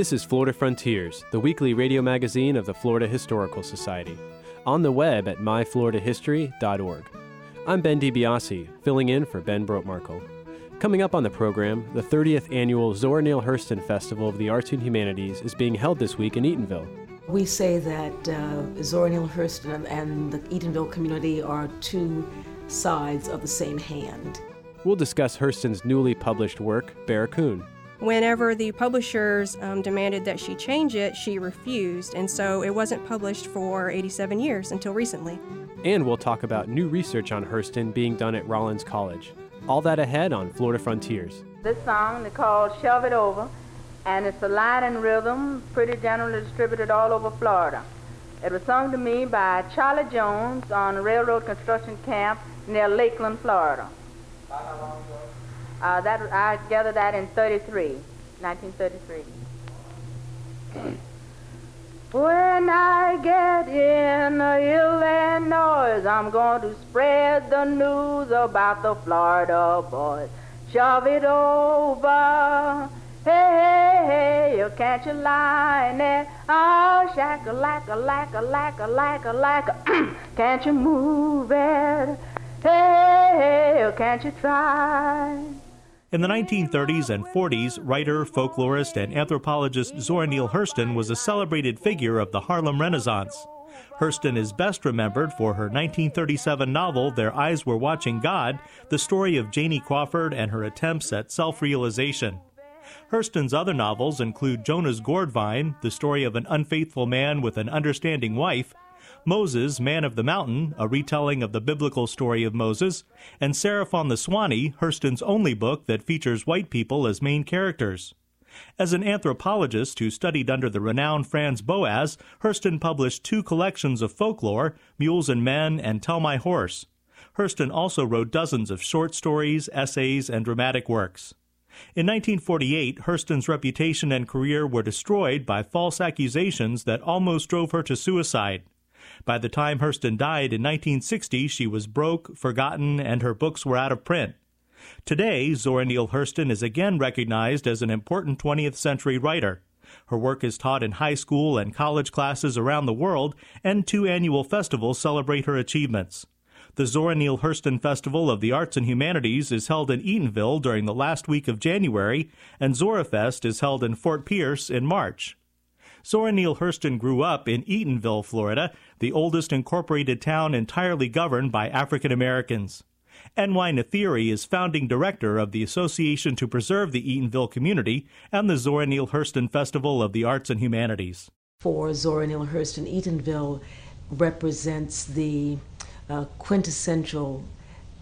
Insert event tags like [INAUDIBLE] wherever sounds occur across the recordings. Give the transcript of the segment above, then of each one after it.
This is Florida Frontiers, the weekly radio magazine of the Florida Historical Society. On the web at myfloridahistory.org. I'm Ben DiBiase, filling in for Ben Brotemarkle. Coming up on the program, the 30th annual Zora Neale Hurston Festival of the Arts and Humanities is being held this week in Eatonville. We say that uh, Zora Neale Hurston and the Eatonville community are two sides of the same hand. We'll discuss Hurston's newly published work, Barracoon. Whenever the publishers um, demanded that she change it, she refused, and so it wasn't published for 87 years until recently. And we'll talk about new research on Hurston being done at Rollins College. All that ahead on Florida Frontiers. This song is called Shove It Over, and it's a Latin rhythm pretty generally distributed all over Florida. It was sung to me by Charlie Jones on a railroad construction camp near Lakeland, Florida. Uh, that I gathered that in 33, 1933. when I get in Illinois, I'm going to spread the news about the Florida boys. Shove it over. Hey, hey, hey, can't you line it? Oh, shack a lack a lack a lack a lack a lack [CLEARS THROAT] Can't you move it? Hey, Hey, hey, can't you try? In the 1930s and 40s, writer, folklorist, and anthropologist Zora Neale Hurston was a celebrated figure of the Harlem Renaissance. Hurston is best remembered for her 1937 novel, Their Eyes Were Watching God, the story of Janie Crawford and her attempts at self realization. Hurston's other novels include Jonah's Gourdvine, the story of an unfaithful man with an understanding wife, Moses, Man of the Mountain, a retelling of the biblical story of Moses, and Seraph on the Suwanee, Hurston's only book that features white people as main characters. As an anthropologist who studied under the renowned Franz Boas, Hurston published two collections of folklore, Mules and Men and Tell My Horse. Hurston also wrote dozens of short stories, essays, and dramatic works. In 1948, Hurston's reputation and career were destroyed by false accusations that almost drove her to suicide. By the time Hurston died in 1960, she was broke, forgotten, and her books were out of print. Today, Zora Neale Hurston is again recognized as an important 20th century writer. Her work is taught in high school and college classes around the world, and two annual festivals celebrate her achievements. The Zora Neale Hurston Festival of the Arts and Humanities is held in Eatonville during the last week of January, and ZoraFest is held in Fort Pierce in March. Zora Neale Hurston grew up in Eatonville, Florida, the oldest incorporated town entirely governed by African Americans. N.Y. Nathiri is founding director of the Association to Preserve the Eatonville Community and the Zora Neale Hurston Festival of the Arts and Humanities. For Zora Neale Hurston, Eatonville represents the uh, quintessential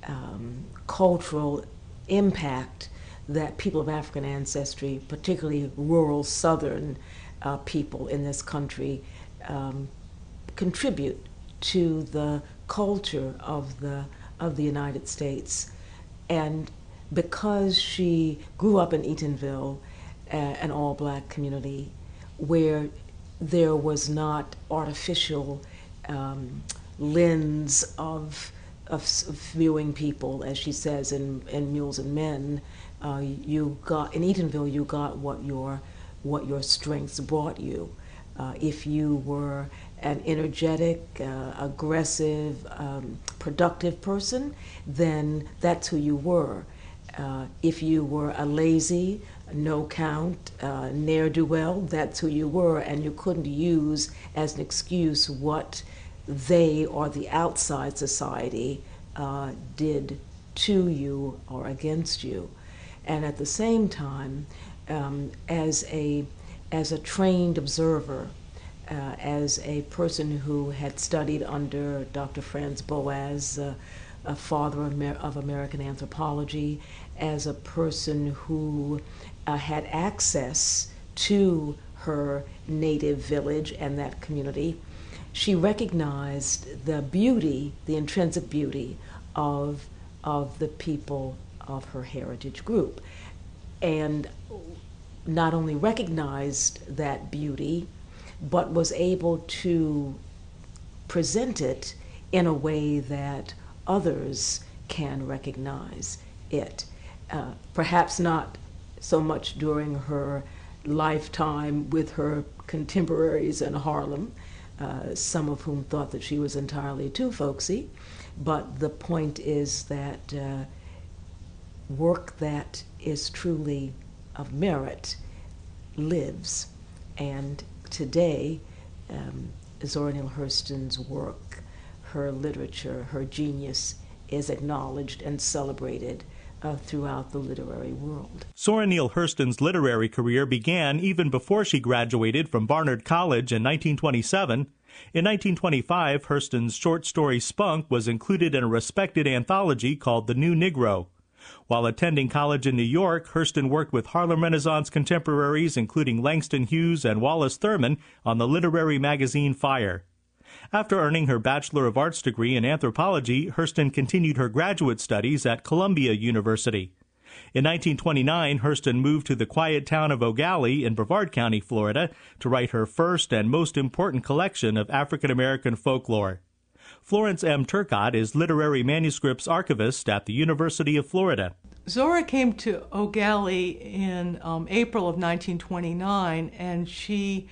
um, cultural impact that people of African ancestry, particularly rural Southern uh, people in this country um, contribute to the culture of the of the United States, and because she grew up in Eatonville, uh, an all-black community, where there was not artificial um, lens of of viewing people, as she says in, in Mules and Men, uh, you got in Eatonville, you got what your what your strengths brought you. Uh, if you were an energetic, uh, aggressive, um, productive person, then that's who you were. Uh, if you were a lazy, no count, uh, ne'er do well, that's who you were, and you couldn't use as an excuse what they or the outside society uh, did to you or against you. And at the same time, um, as a as a trained observer, uh, as a person who had studied under Dr. Franz Boas, uh, a father of American anthropology, as a person who uh, had access to her native village and that community, she recognized the beauty, the intrinsic beauty of, of the people of her heritage group. And not only recognized that beauty, but was able to present it in a way that others can recognize it. Uh, perhaps not so much during her lifetime with her contemporaries in Harlem, uh, some of whom thought that she was entirely too folksy. But the point is that uh, work that is truly of merit lives. And today, um, Zora Neale Hurston's work, her literature, her genius is acknowledged and celebrated uh, throughout the literary world. Zora Neale Hurston's literary career began even before she graduated from Barnard College in 1927. In 1925, Hurston's short story Spunk was included in a respected anthology called The New Negro. While attending college in New York, Hurston worked with Harlem Renaissance contemporaries, including Langston Hughes and Wallace Thurman, on the literary magazine Fire. After earning her Bachelor of Arts degree in anthropology, Hurston continued her graduate studies at Columbia University. In 1929, Hurston moved to the quiet town of Gallie in Brevard County, Florida, to write her first and most important collection of African American folklore. Florence M. Turcotte is literary manuscripts archivist at the University of Florida. Zora came to Gallie in um, April of 1929, and she,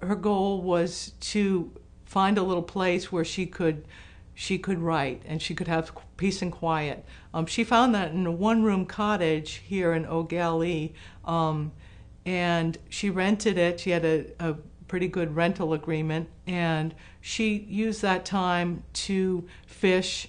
her goal was to find a little place where she could she could write and she could have peace and quiet. Um, she found that in a one room cottage here in Gallie, um, and she rented it. She had a, a pretty good rental agreement, and she used that time to fish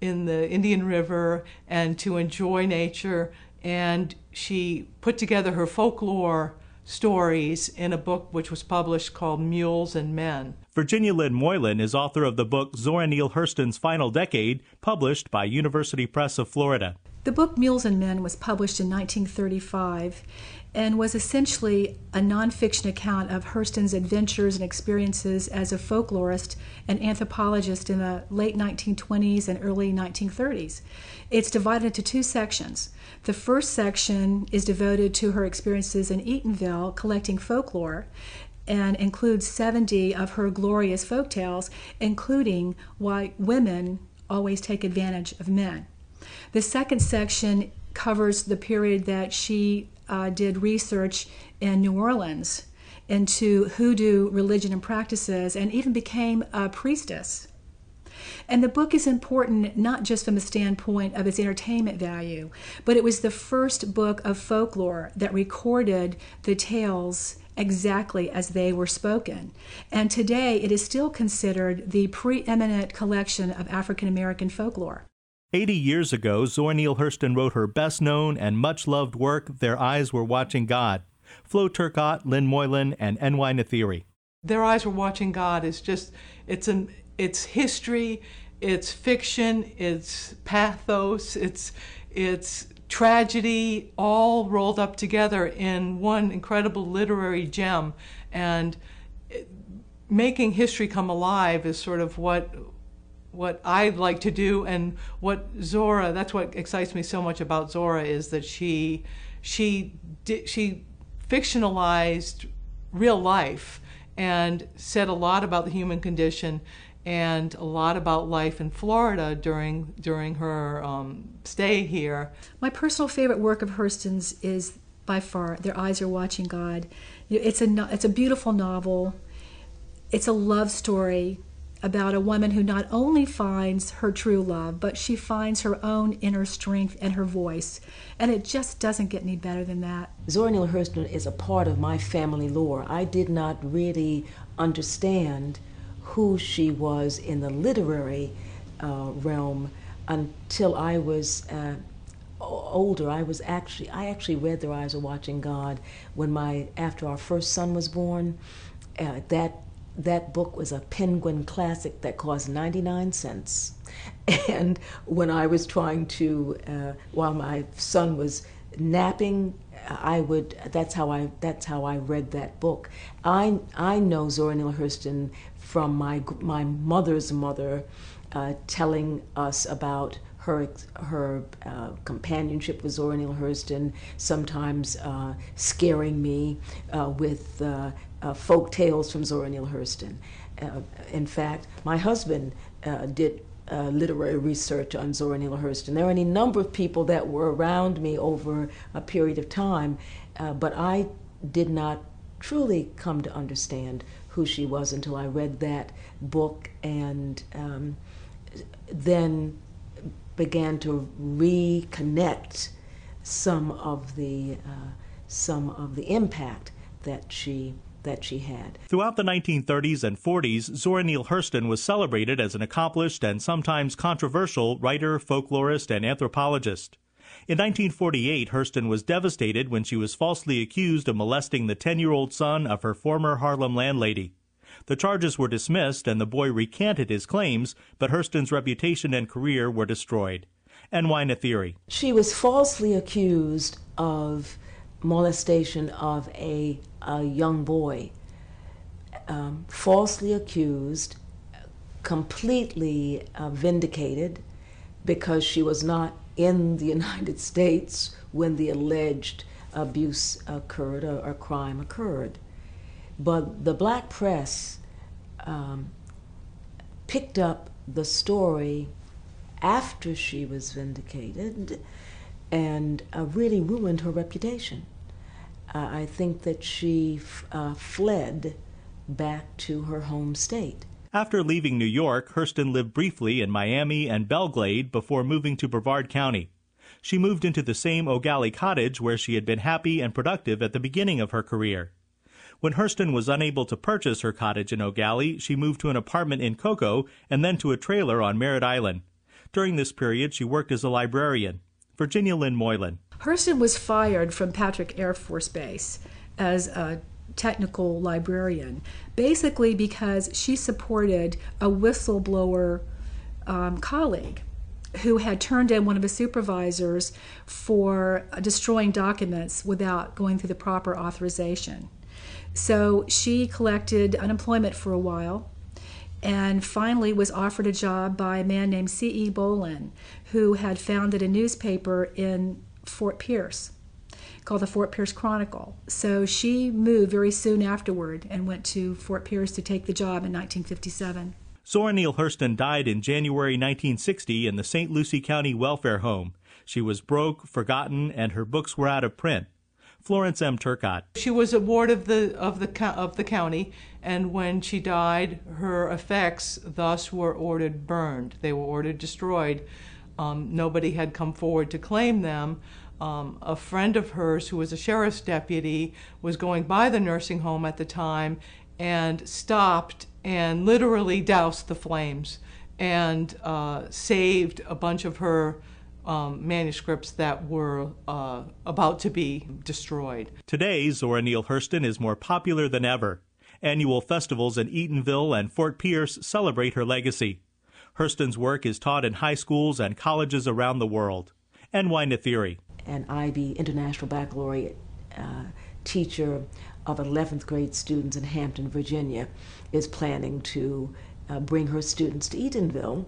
in the Indian River and to enjoy nature. And she put together her folklore stories in a book which was published called Mules and Men. Virginia Lynn Moylan is author of the book Zora Neale Hurston's Final Decade, published by University Press of Florida. The book Mules and Men was published in 1935 and was essentially a nonfiction account of Hurston's adventures and experiences as a folklorist and anthropologist in the late 1920s and early 1930s. It's divided into two sections. The first section is devoted to her experiences in Eatonville collecting folklore and includes 70 of her glorious folk tales, including why women always take advantage of men. The second section covers the period that she uh, did research in New Orleans into hoodoo religion and practices and even became a priestess. And the book is important not just from the standpoint of its entertainment value, but it was the first book of folklore that recorded the tales exactly as they were spoken. And today it is still considered the preeminent collection of African American folklore. 80 years ago, Zora Neale Hurston wrote her best known and much loved work, Their Eyes Were Watching God. Flo Turcotte, Lynn Moylan, and N.Y. Nathiri. Their Eyes Were Watching God is just, it's, an, it's history, it's fiction, it's pathos, it's, it's tragedy, all rolled up together in one incredible literary gem. And making history come alive is sort of what what I'd like to do and what Zora that's what excites me so much about Zora is that she she did, she fictionalized real life and said a lot about the human condition and a lot about life in Florida during during her um, stay here. My personal favorite work of Hurston's is by far "Their Eyes Are Watching God." It's a it's a beautiful novel. It's a love story about a woman who not only finds her true love, but she finds her own inner strength and her voice. And it just doesn't get any better than that. Zora Neale Hurston is a part of my family lore. I did not really understand who she was in the literary uh, realm until I was uh, older. I was actually I actually read Their Eyes Are Watching God when my after our first son was born. Uh, that that book was a Penguin classic that cost 99 cents. [LAUGHS] And when I was trying to, uh, while my son was napping, I would. That's how I. That's how I read that book. I I know Zora Neale Hurston from my my mother's mother, uh, telling us about her her uh, companionship with Zora Neale Hurston, sometimes uh, scaring me uh, with uh, uh, folk tales from Zora Neale Hurston. Uh, in fact, my husband did literary research on Zora Neale Hurston. There are any number of people that were around me over a period of time, but I did not truly come to understand who she was until I read that book and um, then began to reconnect some of the uh, some of the impact that she that she had. Throughout the 1930s and 40s, Zora Neale Hurston was celebrated as an accomplished and sometimes controversial writer, folklorist, and anthropologist. In 1948, Hurston was devastated when she was falsely accused of molesting the 10 year old son of her former Harlem landlady. The charges were dismissed and the boy recanted his claims, but Hurston's reputation and career were destroyed. NY Nathiri. She was falsely accused of molestation of a, a young boy. Um, falsely accused, completely uh, vindicated because she was not in the [LAUGHS] United States when the alleged abuse occurred or, or crime occurred. But the black press um, picked up the story after she was vindicated and uh, really ruined her reputation. Uh, I think that she uh, fled back to her home state. After leaving New York, Hurston lived briefly in Miami and Belle Glade before moving to Brevard County. She moved into the same Eau Gallie cottage where she had been happy and productive at the beginning of her career. When Hurston was unable to purchase her cottage in Eau Gallie, she moved to an apartment in Cocoa and then to a trailer on Merritt Island. During this period, she worked as a librarian. Virginia Lynn Moylan. Hurston was fired from Patrick Air Force Base as a technical librarian, basically because she supported a whistleblower um, colleague who had turned in one of his supervisors for destroying documents without going through the proper authorization. So she collected unemployment for a while and finally was offered a job by a man named C.E. Bolin, who had founded a newspaper in Fort Pierce called the Fort Pierce Chronicle. So she moved very soon afterward and went to Fort Pierce to take the job in 1957. Zora Neale Hurston died in January 1960 in the St. Lucie County Welfare Home. She was broke, forgotten, and her books were out of print. Florence M. Turcotte. She was a ward of the of the of the county, and when she died, her effects thus were ordered burned. They were ordered destroyed. Um, nobody had come forward to claim them. Um, a friend of hers, who was a sheriff's deputy, was going by the nursing home at the time and stopped and literally doused the flames and uh, saved a bunch of her um, manuscripts that were uh, about to be destroyed. Today, Zora Neale Hurston is more popular than ever. Annual festivals in Eatonville and Fort Pierce celebrate her legacy. Hurston's work is taught in high schools and colleges around the world. NY Nathiri. An IB International Baccalaureate uh, teacher of 11th grade students in Hampton, Virginia, is planning to uh, bring her students to Eatonville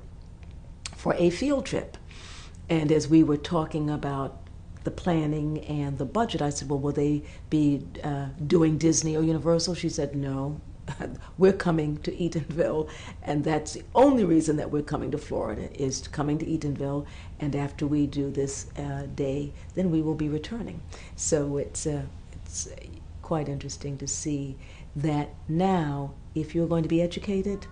for a field trip. And as we were talking about the planning and the budget, I said, Well, will they be uh, doing Disney or Universal? She said, No. [LAUGHS] we're coming to Eatonville, and that's the only reason that we're coming to Florida is coming to Eatonville. And after we do this uh, day, then we will be returning. So it's uh, it's quite interesting to see that now, if you're going to be educated,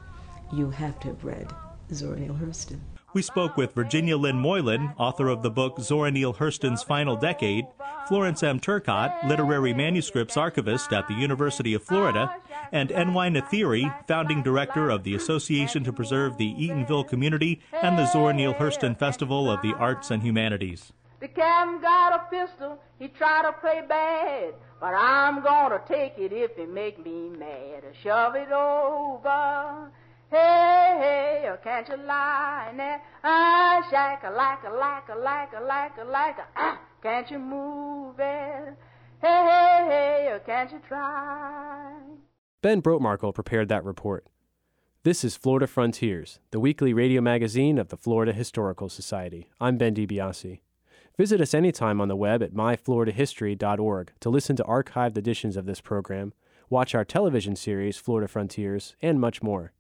you have to have read Zora Neale Hurston. We spoke with Virginia Lynn Moylan, author of the book Zora Neale Hurston's Final Decade, Florence M. Turcotte, literary manuscripts archivist at the University of Florida, and N.Y. Nathiri, founding director of the Association to Preserve the Eatonville Community and the Zora Neale Hurston Festival of the Arts and Humanities. The captain got a pistol, he tried to play bad, But I'm gonna take it if it make me mad. Shove it over. Hey, hey, oh, can't you lie now? Ah, shack a like a like a like a like a like a ah, can't you move it? Hey, hey, hey, oh, can't you try? Ben Brotemarkle prepared that report. This is Florida Frontiers, the weekly radio magazine of the Florida Historical Society. I'm Ben DiBiase. Visit us anytime on the web at myfloridahistory.org to listen to archived editions of this program, watch our television series, Florida Frontiers, and much more.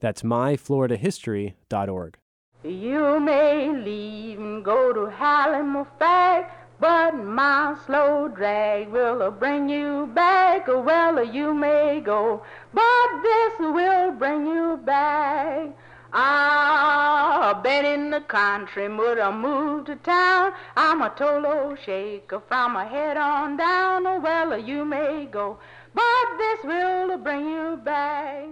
That's myfloridahistory.org. You may leave and go to Halifax, but my slow drag will bring you back. Well, you may go, but this will bring you back. Ah, I've been in the country, but I moved to town. I'm a total shaker from my head on down. Well, you may go, but this will bring you back.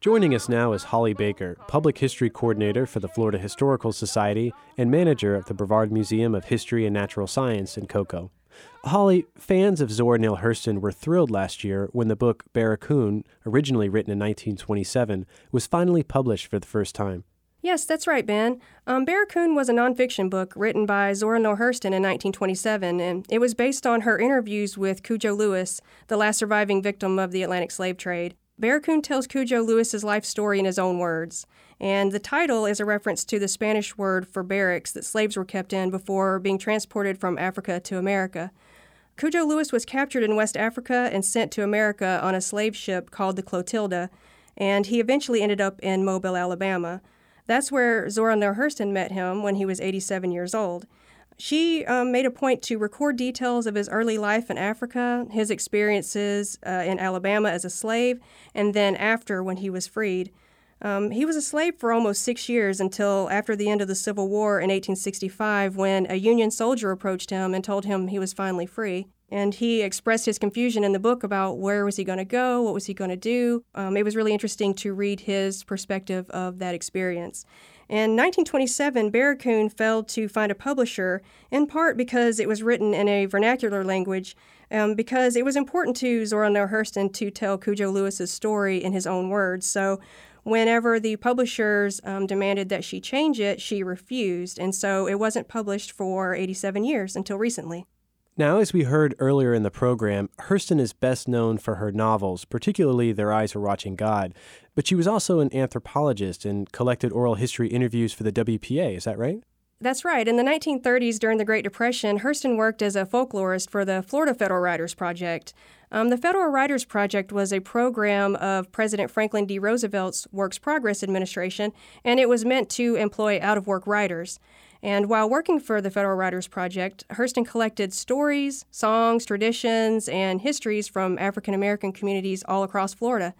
Joining us now is Holly Baker, Public History Coordinator for the Florida Historical Society and manager of the Brevard Museum of History and Natural Science in Cocoa. Holly, fans of Zora Neale Hurston were thrilled last year when the book Barracoon, originally written in 1927, was finally published for the first time. Yes, that's right, Ben. Um, Barracoon was a nonfiction book written by Zora Neale Hurston in 1927, and it was based on her interviews with Cudjo Lewis, the last surviving victim of the Atlantic slave trade. Barracoon tells Cudjo Lewis's life story in his own words, and the title is a reference to the Spanish word for barracks that slaves were kept in before being transported from Africa to America. Cudjo Lewis was captured in West Africa and sent to America on a slave ship called the Clotilda, and he eventually ended up in Mobile, Alabama. That's where Zora Neale Hurston met him when he was 87 years old. She um, made a point to record details of his early life in Africa, his experiences uh, in Alabama as a slave, and then after when he was freed. Um, he was a slave for almost six years until after the end of the Civil War in 1865 when a Union soldier approached him and told him he was finally free. And he expressed his confusion in the book about where was he going to go, what was he going to do. Um, it was really interesting to read his perspective of that experience. In 1927, Barracoon failed to find a publisher, in part because it was written in a vernacular language, um, because it was important to Zora Neale Hurston to tell Cudjo Lewis's story in his own words. So whenever the publishers um, demanded that she change it, she refused, and so it wasn't published for 87 years until recently. Now, as we heard earlier in the program, Hurston is best known for her novels, particularly Their Eyes Were Watching God, but she was also an anthropologist and collected oral history interviews for the WPA, is that right? That's right. In the 1930s, during the Great Depression, Hurston worked as a folklorist for the Florida Federal Writers Project. Um, the Federal Writers Project was a program of President Franklin D. Roosevelt's Works Progress Administration, and it was meant to employ out of work writers. And while working for the Federal Writers Project, Hurston collected stories, songs, traditions, and histories from African American communities all across Florida.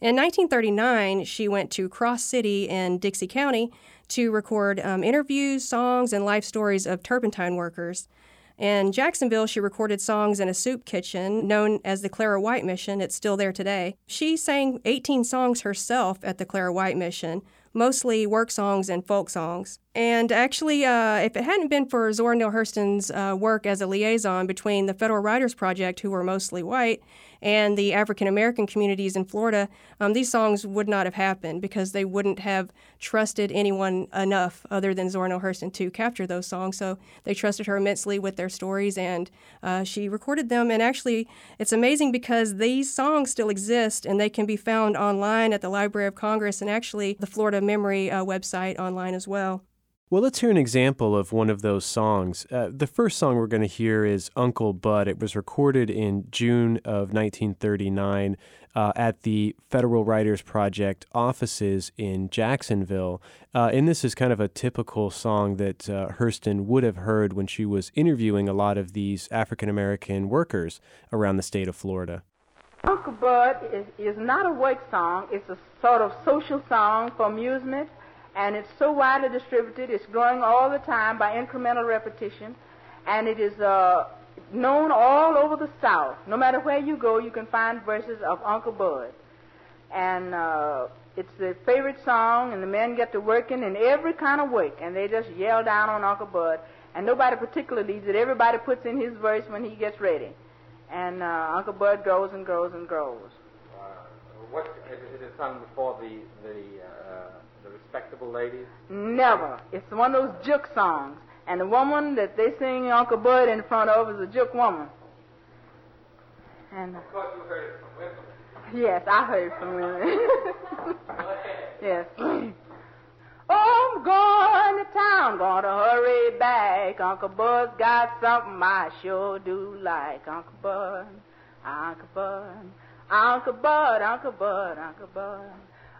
In 1939, she went to Cross City in Dixie County to record um, interviews, songs, and life stories of turpentine workers. In Jacksonville, she recorded songs in a soup kitchen known as the Clara White Mission. It's still there today. She sang 18 songs herself at the Clara White Mission, mostly work songs and folk songs. And actually, uh, if it hadn't been for Zora Neale Hurston's uh, work as a liaison between the Federal Writers Project, who were mostly white, and the African American communities in Florida, um, these songs would not have happened because they wouldn't have trusted anyone enough other than Zora Neale Hurston to capture those songs. So they trusted her immensely with their stories, and uh, she recorded them. And actually, it's amazing because these songs still exist and they can be found online at the Library of Congress and actually the Florida Memory uh, website online as well. Well, let's hear an example of one of those songs. Uh, the first song we're going to hear is Uncle Bud. It was recorded in June of 1939 uh, at the Federal Writers Project offices in Jacksonville. Uh, and this is kind of a typical song that uh, Hurston would have heard when she was interviewing a lot of these African American workers around the state of Florida. Uncle Bud is, is not a work song, it's a sort of social song for amusement and it's so widely distributed. It's growing all the time by incremental repetition, and it is uh, known all over the South. No matter where you go, you can find verses of Uncle Bud, and uh, it's the favorite song. And the men get to working in every kind of work, and they just yell down on Uncle Bud. And nobody particularly leads it. Everybody puts in his verse when he gets ready. And uh, Uncle Bud grows and grows and grows. Uh, what is it, sung before the the uh, the respectable ladies? Never. It's one of those juke songs. And the woman that they sing Uncle Bud in front of is a juke woman. And Of course, you heard it from women. yes, I heard from women. yes. [CLEARS THROAT] Oh, I'm going to town, gonna hurry back. Uncle Bud's got something I sure do like. Uncle Bud, Uncle Bud, Uncle Bud, Uncle Bud, Uncle Bud.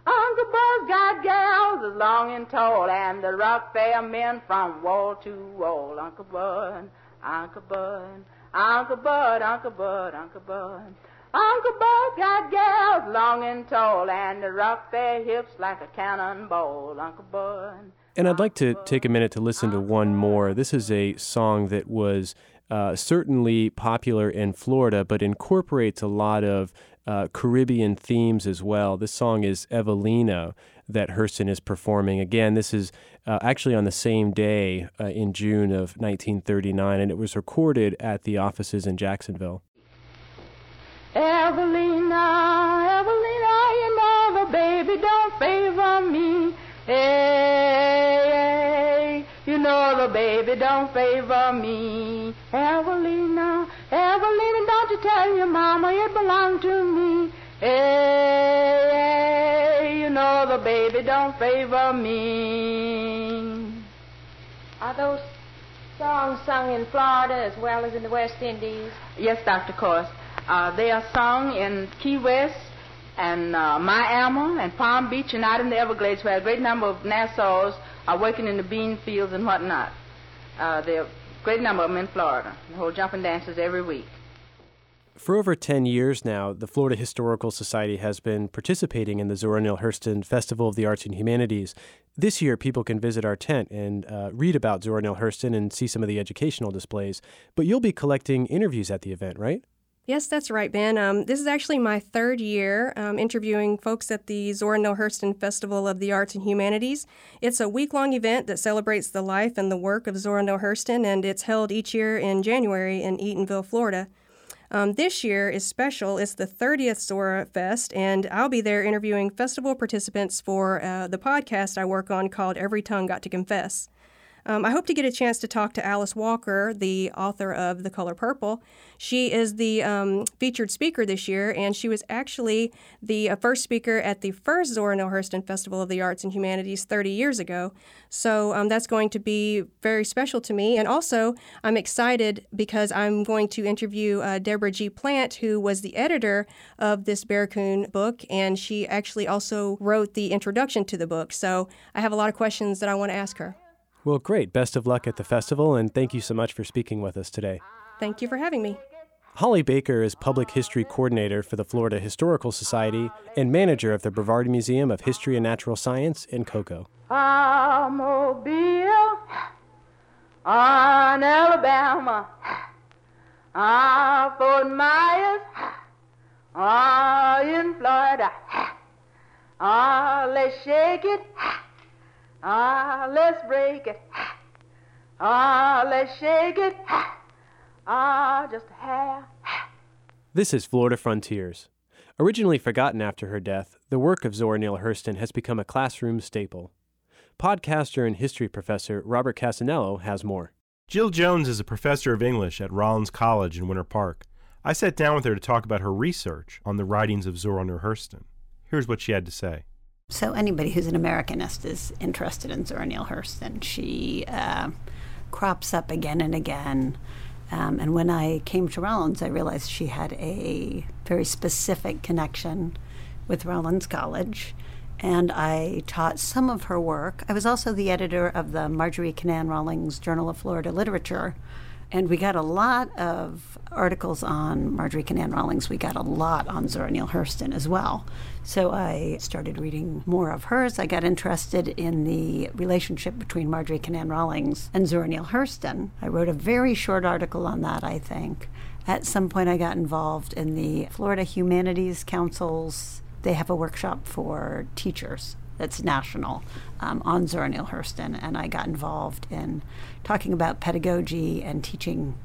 Uncle Bud's got gals as long and tall, and the rock fair men from wall to wall. Uncle Bud, Uncle Bud, Uncle Bud, Uncle Bud, Uncle Bud. Uncle Bud got gals long and tall, and the rock their hips like a cannonball. Uncle Bud. And I'd like to take a minute to listen to one more. This is a song that was uh, certainly popular in Florida, but incorporates a lot of uh, Caribbean themes as well. This song is Evelina that Hurston is performing. Again, this is uh, actually on the same day uh, in June of 1939, and it was recorded at the offices in Jacksonville. Evelina, Evelina, you know the baby don't favor me. Hey, hey, you know the baby don't favor me. Evelina, Evelina, don't you tell your mama it belonged to me. Hey, hey, you know the baby don't favor me. Are those songs sung in Florida as well as in the West Indies? Yes, Dr. Course. Uh, they are sung in Key West and uh, Miami and Palm Beach and out in the Everglades where a great number of Nassaus are working in the bean fields and whatnot. Uh, a great number of them in Florida. They hold jumping dances every week. For over 10 years now, the Florida Historical Society has been participating in the Zora Neale Hurston Festival of the Arts and Humanities. This year, people can visit our tent and uh, read about Zora Neale Hurston and see some of the educational displays. But you'll be collecting interviews at the event, right? Yes, that's right, Ben. Um, this is actually my third year um, interviewing folks at the Zora Neale Hurston Festival of the Arts and Humanities. It's a week long event that celebrates the life and the work of Zora Neale Hurston, and it's held each year in January in Eatonville, Florida. Um, this year is special. It's the 30th Zora Fest, and I'll be there interviewing festival participants for uh, the podcast I work on called Every Tongue Got to Confess. Um, I hope to get a chance to talk to Alice Walker, the author of The Color Purple. She is the um, featured speaker this year, and she was actually the uh, first speaker at the first Zora Neale Hurston Festival of the Arts and Humanities 30 years ago. So um, that's going to be very special to me. And also, I'm excited because I'm going to interview uh, Deborah G. Plant, who was the editor of this Barracoon book, and she actually also wrote the introduction to the book. So I have a lot of questions that I want to ask her. Well, great. Best of luck at the festival, and thank you so much for speaking with us today. Thank you for having me. Holly Baker is Public History Coordinator for the Florida Historical Society and manager of the Brevard Museum of History and Natural Science in Cocoa. Automobile on Alabama, ah, Fort Myers, ah, in Florida, ah, let's shake it, ah, let's break it, ah, let's shake it, ah, just a hair. This is Florida Frontiers. Originally forgotten after her death, the work of Zora Neale Hurston has become a classroom staple. Podcaster and history professor Robert Cassanello has more. Jill Jones is a professor of English at Rollins College in Winter Park. I sat down with her to talk about her research on the writings of Zora Neale Hurston. Here's what she had to say. So anybody who's an Americanist is interested in Zora Neale Hurston. She uh, crops up again and again. Um, and when I came to Rollins, I realized she had a very specific connection with Rollins College. And I taught some of her work. I was also the editor of the Marjorie Kinnan Rawlings Journal of Florida Literature. And we got a lot of articles on Marjorie Kinnan Rawlings. We got a lot on Zora Neale Hurston as well. So I started reading more of hers. I got interested in the relationship between Marjorie Kinnan Rawlings and Zora Neale Hurston. I wrote a very short article on that, I think. At some point, I got involved in the Florida Humanities Council's, they have a workshop for teachers that's national um, on Zora Neale Hurston, and I got involved in talking about pedagogy and teaching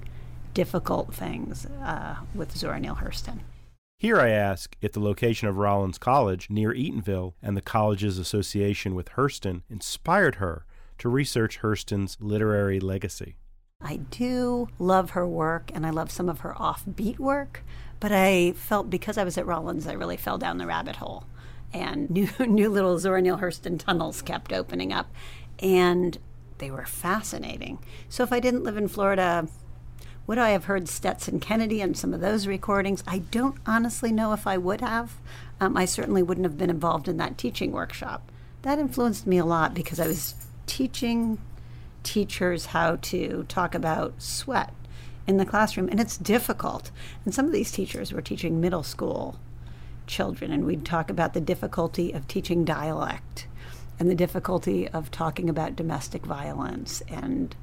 difficult things uh, with Zora Neale Hurston. Here I ask if the location of Rollins College near Eatonville and the college's association with Hurston inspired her to research Hurston's literary legacy. I do love her work and I love some of her offbeat work, but I felt because I was at Rollins, I really fell down the rabbit hole. And [LAUGHS] new, new little Zora Neale Hurston tunnels kept opening up, and they were fascinating. So if I didn't live in Florida, would I have heard Stetson Kennedy and some of those recordings? I don't honestly know if I would have. Um, I certainly wouldn't have been involved in that teaching workshop. That influenced me a lot because I was teaching teachers how to talk about sweat in the classroom, and it's difficult. And some of these teachers were teaching middle school children, and we'd talk about the difficulty of teaching dialect and the difficulty of talking about domestic violence and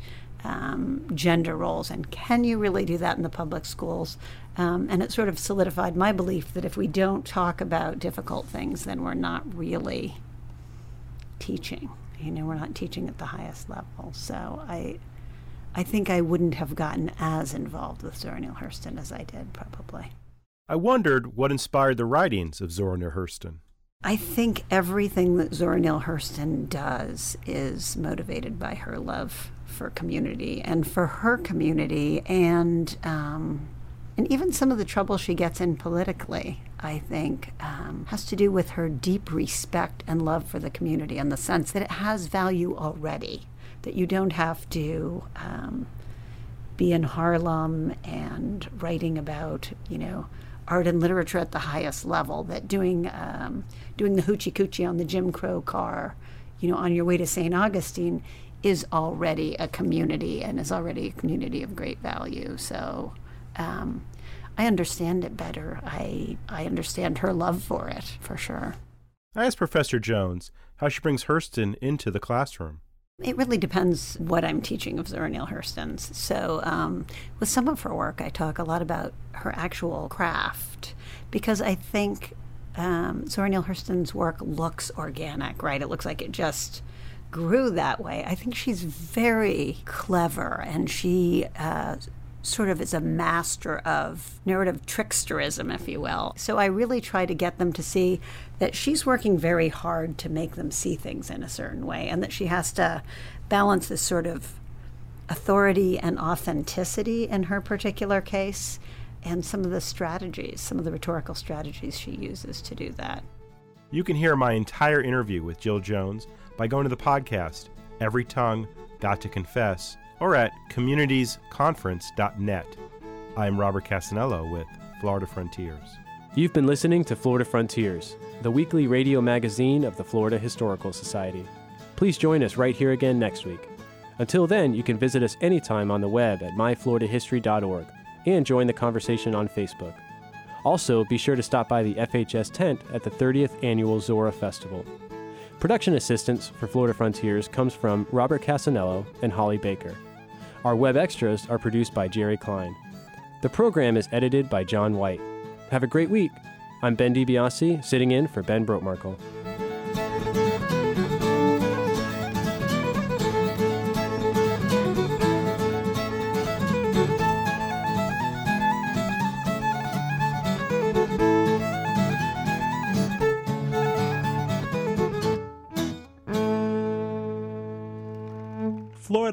um, gender roles, and can you really do that in the public schools? Um, and it sort of solidified my belief that if we don't talk about difficult things, then we're not really teaching. You know, we're not teaching at the highest level. So I, I think I wouldn't have gotten as involved with Zora Neale Hurston as I did, probably. I wondered what inspired the writings of Zora Neale Hurston. I think everything that Zora Neale Hurston does is motivated by her love for community and for her community and um, and even some of the trouble she gets in politically, I think, um, has to do with her deep respect and love for the community and the sense that it has value already, that you don't have to um, be in Harlem and writing about, you know, art and literature at the highest level, that doing, um, doing the hoochie coochie on the Jim Crow car, you know, on your way to St. Augustine is already a community and is already a community of great value. So um, I understand it better. I, I understand her love for it, for sure. I asked Professor Jones how she brings Hurston into the classroom. It really depends what I'm teaching of Zora Neale Hurston's. So, um, with some of her work, I talk a lot about her actual craft because I think um, Zora Neale Hurston's work looks organic, right? It looks like it just grew that way. I think she's very clever and she uh, sort of is a master of narrative tricksterism, if you will. So I really try to get them to see that she's working very hard to make them see things in a certain way and that she has to balance this sort of authority and authenticity in her particular case and some of the strategies, some of the rhetorical strategies she uses to do that. You can hear my entire interview with Jill Jones by going to the podcast, Every Tongue Got to Confess, or at communitiesconference.net. I am Robert Cassanello with Florida Frontiers. You've been listening to Florida Frontiers, the weekly radio magazine of the Florida Historical Society. Please join us right here again next week. Until then, you can visit us anytime on the web at myfloridahistory.org and join the conversation on Facebook. Also, be sure to stop by the FHS tent at the 30th Annual Zora Festival. Production assistance for Florida Frontiers comes from Robert Cassanello and Holly Baker. Our web extras are produced by Jerry Klein. The program is edited by John White. Have a great week. I'm Ben DiBiase, sitting in for Ben Brotemarkle.